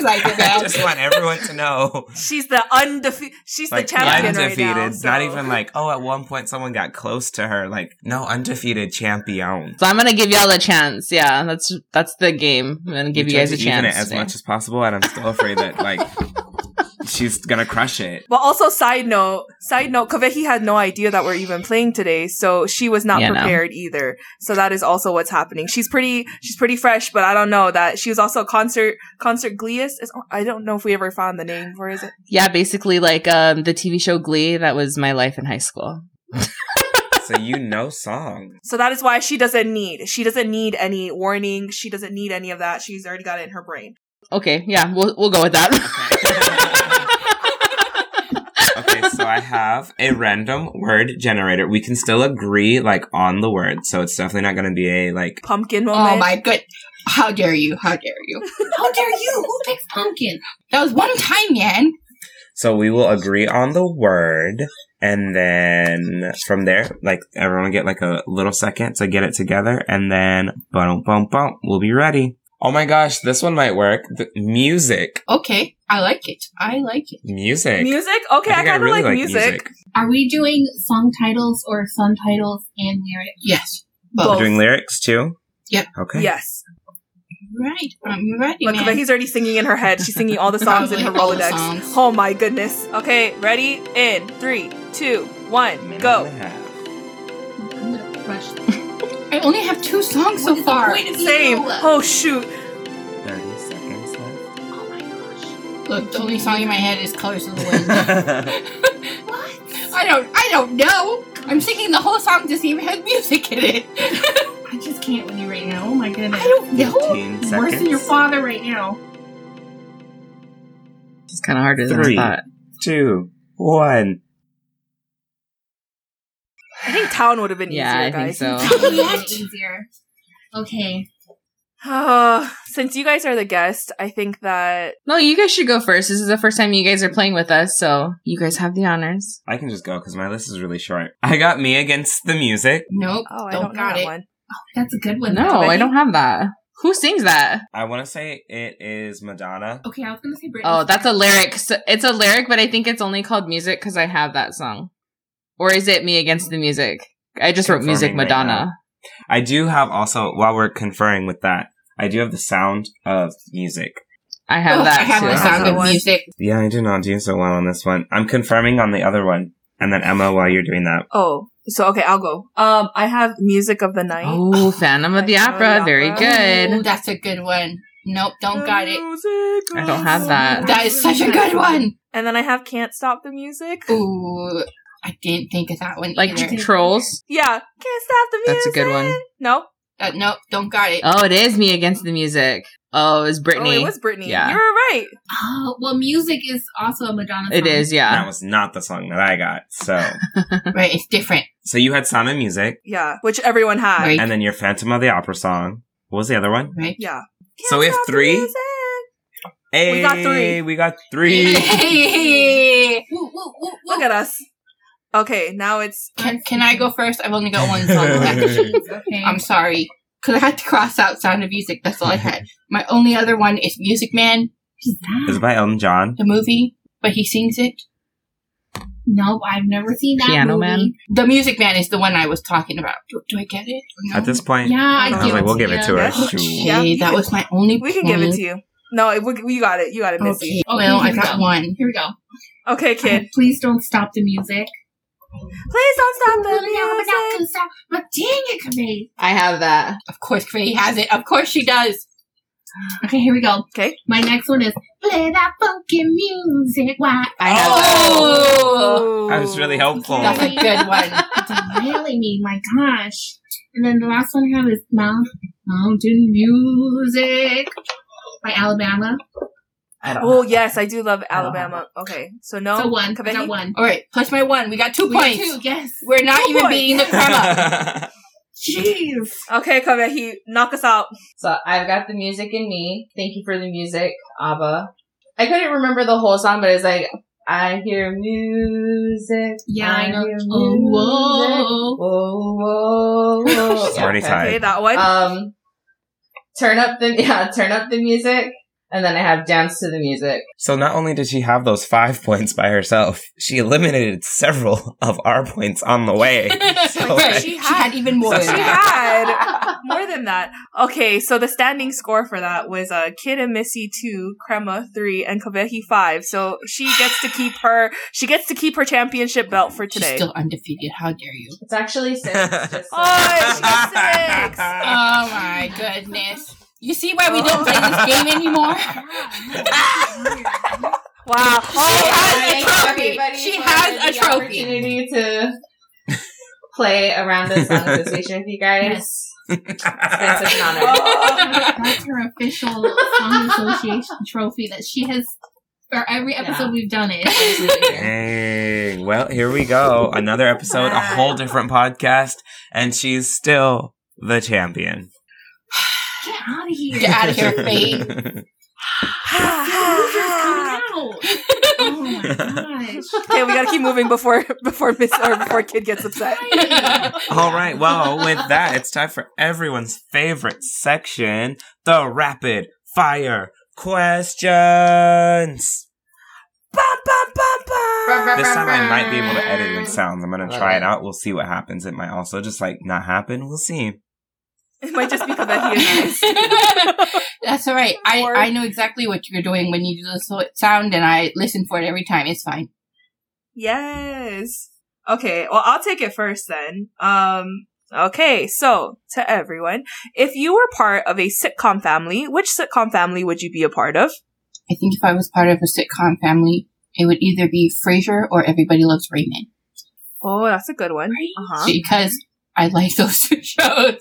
gotta emphasize it,
I just want everyone to know.
She's the undefeated. She's
Like
the champion
undefeated,
right now.
not even like oh, at one point someone got close to her. Like no, undefeated champion.
So I'm gonna give y'all a chance. Yeah, that's that's the game. I'm gonna give you,
tried
guys a
to even
chance.
it as much as possible, and I'm still afraid that like she's gonna crush it.
But also, side note, side note, Kavehi had no idea that we're even playing today, so she was not
Yeah, no.
prepared either. So that is also what's happening. She's pretty, she's pretty fresh, but I don't know that she was also a concert, concert gleeist. Is- I don't know if we ever found the name for it.
Yeah, basically like um the TV show Glee. That was my life in high school.
So you know song.
So that is why she doesn't need, she doesn't need any warning. She doesn't need any of that. She's already got it in her brain.
Okay, yeah, we'll we'll go with that.
Okay, so I have a random word generator. We can still agree like on the word, so it's definitely not gonna be a like
Pumpkin oh moment.
Oh my good. How dare you? How dare you?
How dare you? Who picks pumpkin?
That was one time, man.
So we will agree on the word, and then from there, like everyone will get like a little second to get it together, and then bum bum bum, we'll be ready. Oh my gosh, this one might work. The music,
Okay, I like it. I like it.
music.
Music? Okay, I,
think
kind of really like, music.
Are we doing song titles or song titles and lyrics?
Yes.
Both.
We're doing lyrics too.
Yep.
Okay.
Yes.
Right. I'm ready,
Look,
man.
Kavehi's already singing in her head. She's singing all the songs in her
Probably all the
Rolodex.
songs.
Oh my goodness. Okay, ready? In three, two, one, go.
And a half.
I'm gonna crush them.
I only have two songs so
What is the
far.
point
Same. Oh shoot.
Thirty seconds left.
Oh my gosh.
Look, the only song in my head is "Colors of the Wind."
What?
I don't. I don't know. I'm singing the whole song to see if it has music in it.
I just can't with you right now. Oh my goodness.
I don't know.
Fifteen seconds.
Worse than your father right now.
it's kind of harder
Three.
than I thought.
Two, one.
I think town would have been
Yeah,
easier,
I think
guys.
so.
Probably easier. Okay.
Uh, since you guys are the guest, I think that
No, you guys should go first. This is the first time you guys are playing with us, so you guys have the honors.
I can just go because my list is really short. I got me against the music.
Nope.
oh, I
don't,
don't,
got
that
it.
one.
That's a good one.
No,
though.
I don't have that. Who sings that?
I want to say it is Madonna.
Okay, I was gonna say Britney.
Oh, that's a lyric. So it's a lyric, but I think it's only called music because I have that song. Or is it me against the music? I just wrote music
Confirming right
Madonna.
I do have also, while we're conferring with that, I do have the sound of music.
I have
Oh,
that
I have
too.
the sound of music.
Yeah, I do not do so well on this one. I'm confirming on the other one. And then Emma, while you're doing that.
Oh, so okay, I'll go. Um, I have music of the night.
Oh, Phantom of the
Phantom the
Opera. Very
Opera.
Good.
that's a good one. Nope, don't got it.
Music
I don't have that.
That is such a good one.
And then I have Can't Stop the Music.
Ooh, I didn't think of that one
Like
either.
Trolls.
Yeah, Can't Stop the Music.
That's a good one.
No,
Uh, nope, don't got it.
Oh, it is me against the music. Oh, it was
oh,
Britney.
it was Britney.
Yeah.
You were right.
Oh, well, music is also a Madonna. Song.
it is, Yeah, That
was not the song that I got. So,
Right, it's different.
so you had Sound of Music,
Yeah, which everyone had.
Right.
and then your Phantom of the Opera song. What was the other one?
Right.
Yeah.
So we have three? Hey,
We got three.
We got three.
Hey.
Look at us. Okay, now it's
can, can I go first? I've only got one song left.
okay.
I'm sorry. Because I had to cross out Sound of Music. That's all I had. My only other one is Music Man,
Is that?
Is it by Elton John?
the movie, but he sings it.
Nope, I've never seen that
Piano
movie.
Man?
The Music Man is the one I was talking about. Do, do I get it? no?
At this point,
Yeah, I,
I was
like, we'll give it to her.
Yeah. Yeah.
Okay, that was my only
we can give it to you. No, we, you got it. You got it, Missy.
Okay,
Okay,
well, I got
go.
one.
Here we go.
Okay, kid.
Please don't stop the music.
Please don't stop the music.
Stop. But dang it, Kamei.
I have that.
Of course, Gray has it. Of course she does.
Okay, here we go.
Okay.
My next one is play that funky music. Why?
I have
Oh!
That was really helpful.
That's a good one.
It's really me. My gosh. And then the last one I have is Mount, Mountain Music by Alabama.
Oh yes, I do love Alabama. Okay, so no.
so one. I got one.
All right, plus my one. We got two
We got
points.
two, yes.
We're not
Two
even
points.
beating the crumb up.
Jeez.
Okay, Kavehi, knock us out.
So I've got the music in me. Thank you for the music, Abba. I couldn't remember the whole song, but it's like I hear music.
Yeah, I know.
hear
Oh,
music.
whoa.
Whoa, whoa, whoa.
It's already
okay.
tied.
Okay, that one.
Um, turn up the yeah, turn up the music, and then I have dance to the music.
So not only did she have those five points by herself, she eliminated several of our points on the way. So,
Right.
like,
She had even more
she had more than that. Okay, so the standing score for that was uh, Kid and Missy two, Crema three, and Kavehi five. So she gets to keep her she gets to keep her championship belt for
She's
today.
still undefeated. How dare you?
It's actually six. Just so
Oh, she's six.
Oh my goodness. You see why we don't play this game anymore?
Wow.
She has a trophy. She has a
the
trophy.
Opportunity to play around the song association with you guys.
Yes.
It's such an honor.
That's her official song association trophy that she has for every episode
Yeah.
we've done it.
Hey, well, here we go. Another episode, a whole different podcast, and she's still the champion.
Get out of here.
Get out of here, Faye.
Oh my gosh.
okay, we gotta keep moving before before Miss or before Kid gets upset.
All right, well, with that, it's time for everyone's favorite section the rapid fire questions.
Bum, bum, bum, bum.
This time I might be able to edit in sounds. I'm gonna try it out. We'll see what happens. It might also just like not happen. We'll see.
It might just be Kavehi and nice.
That's all right. I, I know exactly what you're doing when you do the sound, and I listen for it every time. It's fine.
Yes. Okay, well, I'll take it first then. Um, okay, so to everyone, if you were part of a sitcom family, which sitcom family would you be a part of?
I think if I was part of a sitcom family, it would either be Frasier or Everybody Loves Raymond
Oh, that's a good one. Uh-huh.
because I like those two shows.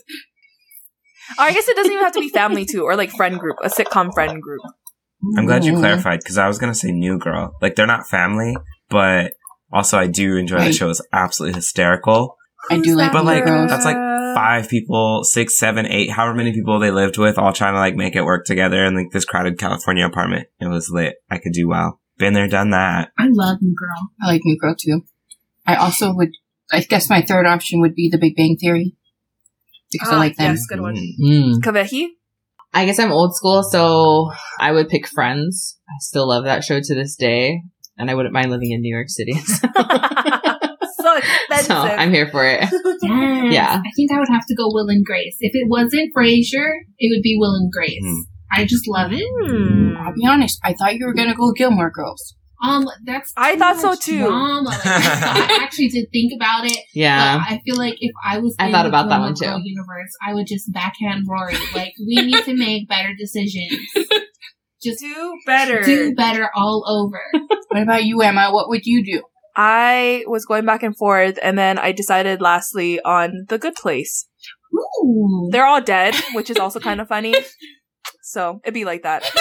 Or I guess it doesn't even have to be family too, or like friend group, a sitcom friend group.
I'm glad you
Mm.
clarified because I was gonna say New Girl. Like they're not family, but also I do enjoy the show. It's absolutely hysterical.
I do like
But, like,
Girls.
that's like Five people, six, seven, eight, however many people they lived with, all trying to like make it work together in like this crowded California apartment. It was lit. I could do well. Been there, done that.
I love New Girl.
I like New Girl too. I also would. I guess my third option would be The Big Bang Theory because I
Ah,
like them.
Yes, good one.
Mm.
Mm.
Kavehi?
I guess I'm old school, so I would pick Friends. I still love that show to this day, and I wouldn't mind living in New York City.
so expensive.
so I'm here for it.
Yes.
Yeah.
I think I would have to go Will and Grace. If it wasn't Frasier, it would be Will and Grace.
Mhm.
I just love it.
Hmm.
I'll be honest. I thought you were gonna go Gilmore Girls.
Um, that's
I
too
thought so, too.
Drama. Like, I actually did think about it.
Yeah.
But I feel like if I was
I
in
thought
the
about that one, too.
Universe, I would just backhand Rory. Like we need to make better decisions. Just
Do better.
do better all over.
What about you, Emma? What would you do?
I was going back and forth, and then I decided lastly on The Good Place.
Ooh.
They're all dead, which is also kind of funny. So it'd be like that.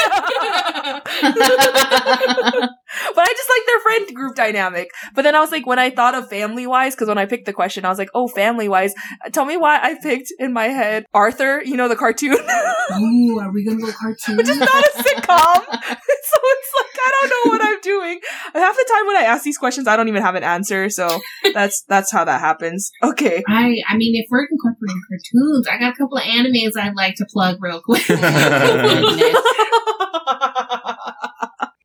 but I just like their friend group dynamic. But then I was like, when I thought of family wise, because when I picked the question, I was like, oh, family wise. Tell me why I picked in my head Arthur, you know, the cartoon,
Ooh, are we gonna go cartoon?
which is not a sitcom. so it's like, I don't know what I'm doing. Half the time when I ask these questions, I don't even have an answer. So that's, that's how that happens. Okay.
I I mean, if we're incorporating cartoons, I got a couple of animes I'd like to plug real quick.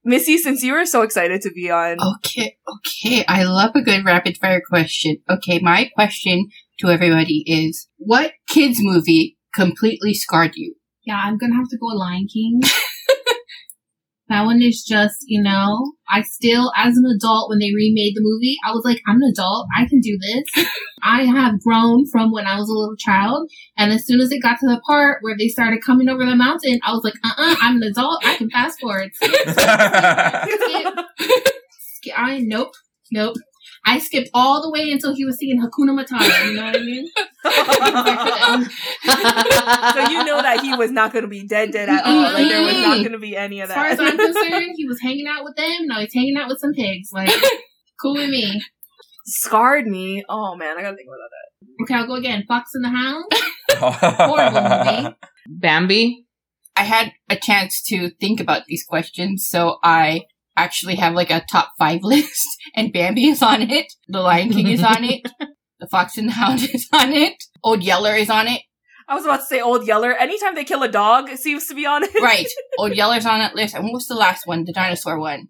Missy, since you were so excited to be on,
Okay, okay. I love a good rapid fire question. Okay, my question to everybody is what kids movie completely scarred you?
yeah, I'm gonna have to go Lion King. that one is just, you know, I still, as an adult, when they remade the movie, I was like, I'm an adult, I can do this. I have grown from when I was a little child, and as soon as it got to the part where they started coming over the mountain, I was like, uh-uh, I'm an adult, I can fast forward. Sk- I nope, nope. I skipped all the way until he was singing Hakuna Matata. You know what I mean?
so you know that he was not going to be dead, dead at all. Like there was not going to be any of that.
As far as. I'm concerned, he was hanging out with them. Now he's hanging out with some pigs. Like, cool with me.
Scarred me. Oh man, I gotta think about that.
Okay, I'll go again. Fox and the Hound. Horrible movie.
Bambi.
I had a chance to think about these questions, so I actually have like a top five list, and Bambi is on it. The Lion King is on it. The Fox and the Hound is on it. Old Yeller is on it.
I was about to say Old Yeller. Anytime they kill a dog, it seems to be on it.
Right. Old Yeller's on that list. And what was the last one? The dinosaur one.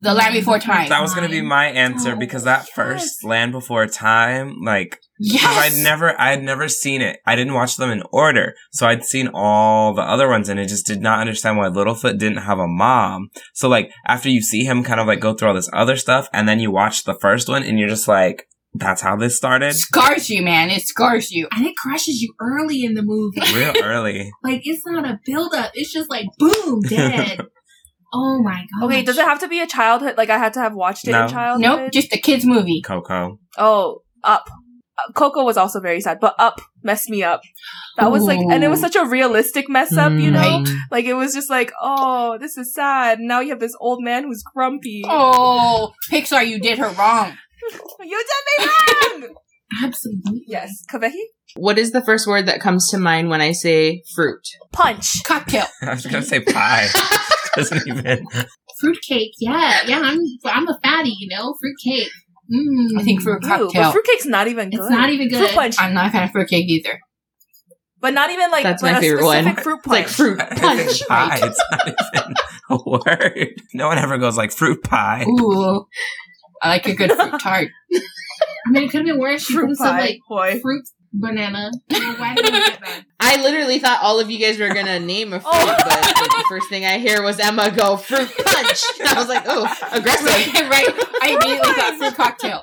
The Land Before Time.
That was gonna be my answer
Oh,
because that
yes.
first Land Before Time, like,
Yes.
I'd never, I had never seen it. I didn't watch them in order, so I'd seen all the other ones, and I just did not understand why Littlefoot didn't have a mom. So like, after you see him kind of like go through all this other stuff, and then you watch the first one, and you're just like, that's how this started,
scars you, man. It scars you.
And it crushes you early in the movie.
real early.
like it's not a build up. It's just like boom, dead. oh my god.
Okay, does it have to be a childhood? Like I had to have watched it
No.
in childhood.
Nope, just a kid's movie.
Coco.
Oh, Up. Uh, Coco was also very sad, but Up messed me up. That was like, and it was such a realistic mess up, you know?
Right.
Like it was just like, oh, this is sad. Now you have this old man who's grumpy.
Oh, Pixar, you did her wrong.
You did me wrong!
Absolutely.
yes. Kavehi?
What is the first word that comes to mind when I say fruit?
Punch.
Cocktail.
I was gonna say pie. Doesn't even.
Fruitcake. Yeah, yeah. I'm I'm a fatty. You know, fruitcake. Mm.
I think fruit
Ooh,
cocktail.
but fruitcake's not even good.
It's not even good.
Fruit punch.
I'm not a fan of fruitcake either.
But not even like
That's my
a
favorite one.
fruit
It's like fruit punch.
think pie. It's not even a word. No one ever goes like fruit pie.
Ooh. I like a good fruit tart.
I mean, it could have been worse.
Fruit
put some
pie.
like
Boy.
fruit banana. You know, why did we get that?
I literally thought all of you guys were gonna name a oh. fruit,
Oh.
but like, the first thing I hear was Emma go fruit punch. I was like, oh, aggressive.
right. I immediately thought fruit cocktail.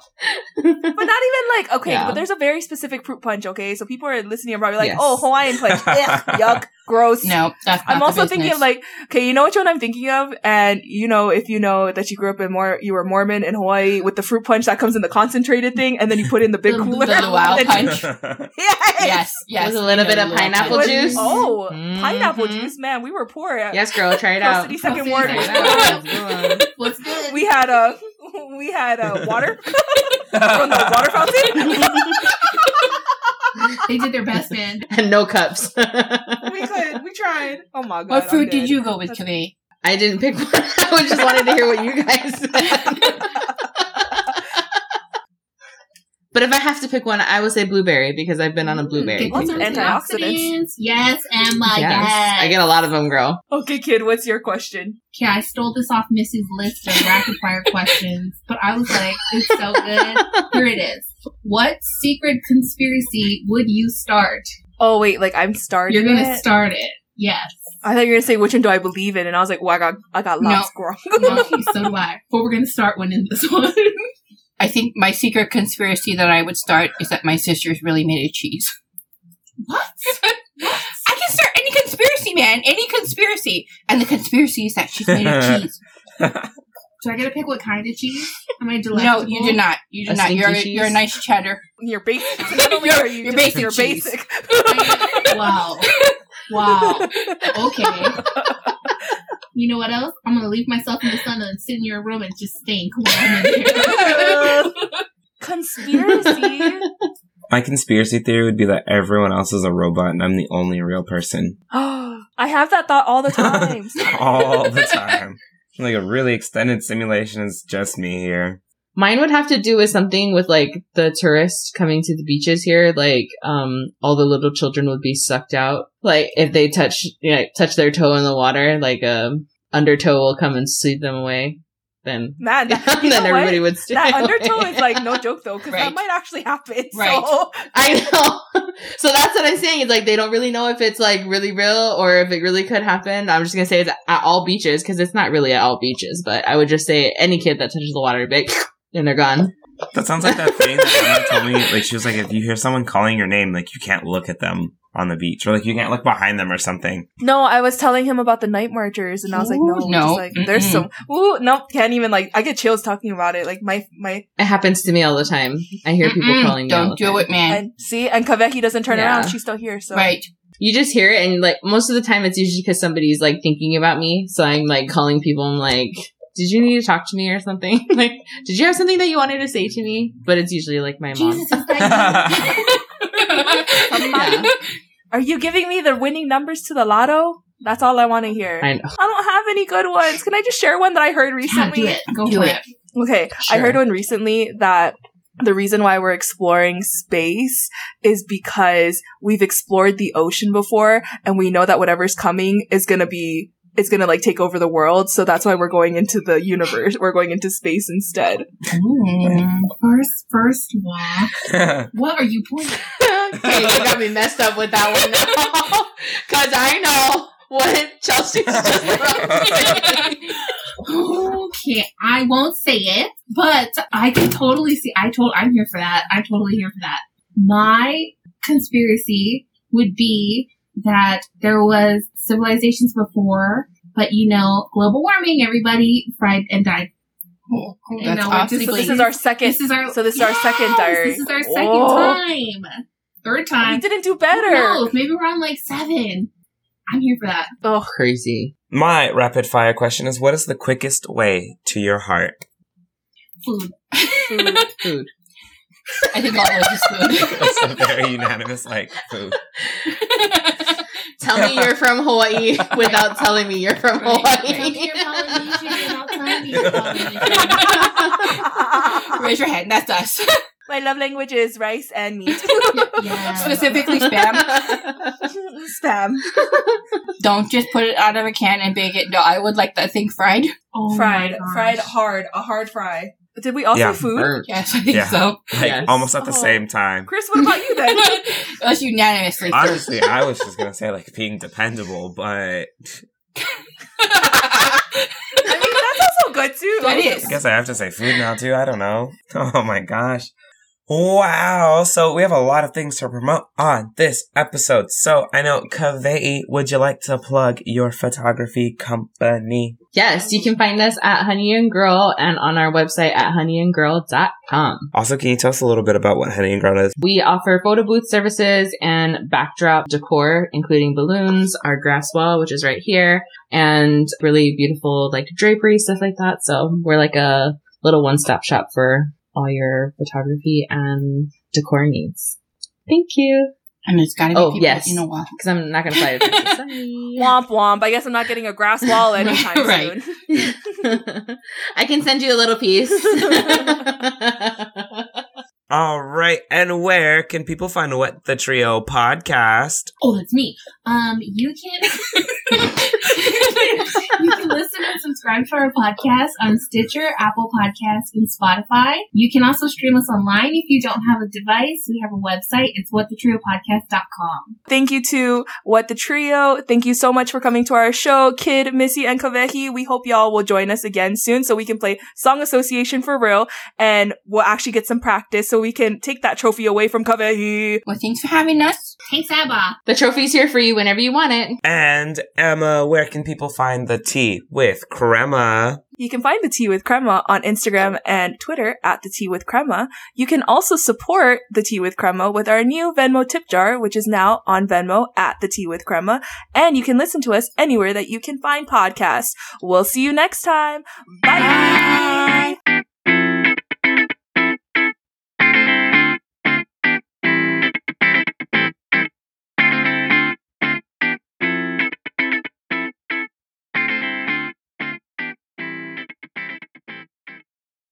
But not even like okay,
Yeah.
but there's a very specific fruit punch, okay? So people are listening and probably like, oh,
Yes.
oh, Hawaiian punch. Ugh, yuck, gross.
No, that's not
I'm
the
also thinking of like, okay, you know which one I'm thinking of? And you know, if you know that you grew up in more, you were Mormon in Hawaii with the fruit punch that comes in the concentrated thing and then you put it in the big
The-
cooler.
the wild
And-
punch.
Yes!
Yes, yes.
With a little
we
bit
know
of
the little
pineapple
punch.
juice?
Oh,
Mhm.
pineapple juice, man. We were poor.
Yes, girl, try it out.
City Second
Pro
Ward.
City
Try it out.
What's good?
we had a we had a water from the water fountain.
they did their best, man.
and no cups.
we could. We tried. Oh my god.
What
I'm
fruit did you go with, Kaveh?
I didn't pick one. I just wanted to hear what you guys said. But if I have to pick one, I would say blueberry because I've been on a mm. blueberry.
Get
Lots of
those
kick.
antioxidants.
Yes, Emma. Yes.
I get a lot of them, girl.
Okay, kid. What's your question?
Okay, I stole this off Missy's list of rapid fire questions, but I was like, it's so good. Here it is. What secret conspiracy would you start?
Oh wait, like I'm starting.
You're gonna
it?
start it. Yes.
I thought you were gonna say which one do I believe in, and I was like, well, I got I got
No.
lost wrong.
No, so do I. But we're gonna start one in this one.
I think my secret conspiracy that I would start is that my sister's really made of cheese.
what?
I can start any conspiracy, man. Any conspiracy. And the conspiracy is that she's made of cheese.
Do I get to pick what kind of cheese? Am I
no,
delectable?
you do not. You do
A
not. You're,
stinky
you're a nice cheddar.
You're basic. Not only are you
You're
just-
basic
you're
cheese.
basic.
Wow. Wow. Okay. You know what else? I'm gonna leave myself in the sun and sit in your room and just stink while I'm in there.
Conspiracy.
My conspiracy theory would be that everyone else is a robot and I'm the only real person
I have that thought all the time.
all the time. Like a really extended simulation is just me here.
Mine would have to do with something with like the tourists coming to the beaches here. Like, um, all the little children would be sucked out. Like, if they touch, you know, touch their toe in the water, like, um, undertow will come and sweep them away. Then,
Man, that,
then everybody
what?
would stay.
That
away.
undertow is like no joke though, because that might actually happen.
Right.
So
I know. so that's what I'm saying. It's like they don't really know if it's like really real or if it really could happen. I'm just gonna say it's at all beaches because it's not really at all beaches. But I would just say any kid that touches the water, big, and they're gone.
That sounds like that thing that Emma told me. Like she was like, if you hear someone calling your name, like you can't look at them on the beach, or like you can't look behind them or something.
no, I was telling him about the night marchers, and I was like, no,
Ooh,
no,
no.
like there's some. Ooh, no, can't even like. I get chills talking about it. Like my my
It happens to me all the time. I hear people
Mm-mm,
calling me. all
Don't
the
do
time.
it, man.
and see, and Kavehi doesn't turn
Yeah.
around. She's still here. So
Right.
You just hear it, and like most of the time, it's usually because somebody's like thinking about me. So I'm like calling people. I'm like, "Did you need to talk to me or something? like, did you have something that you wanted to say to me?" But it's usually like my mom.
Jesus, is
Are you giving me the winning numbers to the lotto? That's all I want to hear.
I know.
I don't have any good ones. Can I just share one that I heard
Yeah,
recently?
do it. Go
Do
for
it.
it.
Okay, I heard one recently that the reason why we're exploring space is because we've explored the ocean before and we know that whatever's coming is gonna be it's gonna like take over the world, so that's why we're going into the universe. We're going into space instead.
Mm.
First, first walk. What are you pointing?
okay, you got me messed up with that one. Cause I know what Chelsea's just about to say.
okay, I won't say it, but I can totally see. I told. I'm here for that. I'm totally here for that. My conspiracy would be that there was civilizations before, but you know, global warming. Everybody fried and died.
Oh,
And
that's
now we're
awfully
just-
So this is our second.
This is our.
so this is our second diary.
This is our second
Oh.
time. Third time.
we didn't do better.
knows? Maybe we're on like seven. I'm here for that.
Oh,
Crazy.
My rapid fire question is: What is the quickest way to your heart?
Food.
food.
Food.
I think all of us is
That's a very unanimous like food.
Tell me you're from Hawaii without telling me you're from
Right.
Hawaii.
Tell you're Polynesian without telling me you're Polynesian.
Raise your hand. That's us.
My love language is rice and meat.
Yeah.
Specifically spam.
Spam.
Don't just put it out of a can and bake it. No, I would like that thing fried.
Oh
fried. Fried hard. A hard fry. Did we also
Yeah.
food?
Burnt.
Yes, I think
Yeah.
so.
Like
Yes.
almost at the
Oh.
same time.
Chris, what about you then?
Us unanimously.
Honestly, I was just gonna say like being dependable, but
I mean, that's also good too.
That is.
I guess I have to say food now too. I don't know. Oh my gosh. Wow. So we have a lot of things to promote on this episode. So I know Kavehi, would you like to plug your photography company?
Yes, you can find us at Honey and Girl and on our website at honeyandgirl.com.
Also, can you tell us a little bit about what Honey and Girl is?
We offer photo booth services and backdrop decor, including balloons, our grass wall, which is right here, and really beautiful like drapery, stuff like that. So we're like a little one-stop shop for all your photography and decor needs. Thank you.
And it's gotta be
Oh,
people
yes.
you know what.
Because I'm not going to fly to Texas. Sorry.
Womp womp. I guess I'm not getting a grass wall anytime
Right.
soon.
I can send you a little piece.
All right. And where can people find What the Trio podcast?
Oh, that's me. Um, you can you can listen and subscribe to our podcast on Stitcher, Apple Podcasts, and Spotify. You can also stream us online if you don't have a device. We have a website. It's whatthetriopodcast.com.
Thank you to What the Trio. Thank you so much for coming to our show, Kid, Missy, and Kavehi. We hope y'all will join us again soon so we can play Song Association for real and we'll actually get some practice so we can take that trophy away from Kavehi.
Well, thanks for having us.
Thanks, Abba.
the trophy's here for you whenever you want it.
And Emma, where can people find the tea with crema?
You can find the Tea with Crema on Instagram and Twitter at the Tea with Crema. You can also support the Tea with Crema with our new Venmo tip jar, which is now on Venmo at the Tea with Crema. And you can listen to us anywhere that you can find podcasts. We'll see you next time. Bye.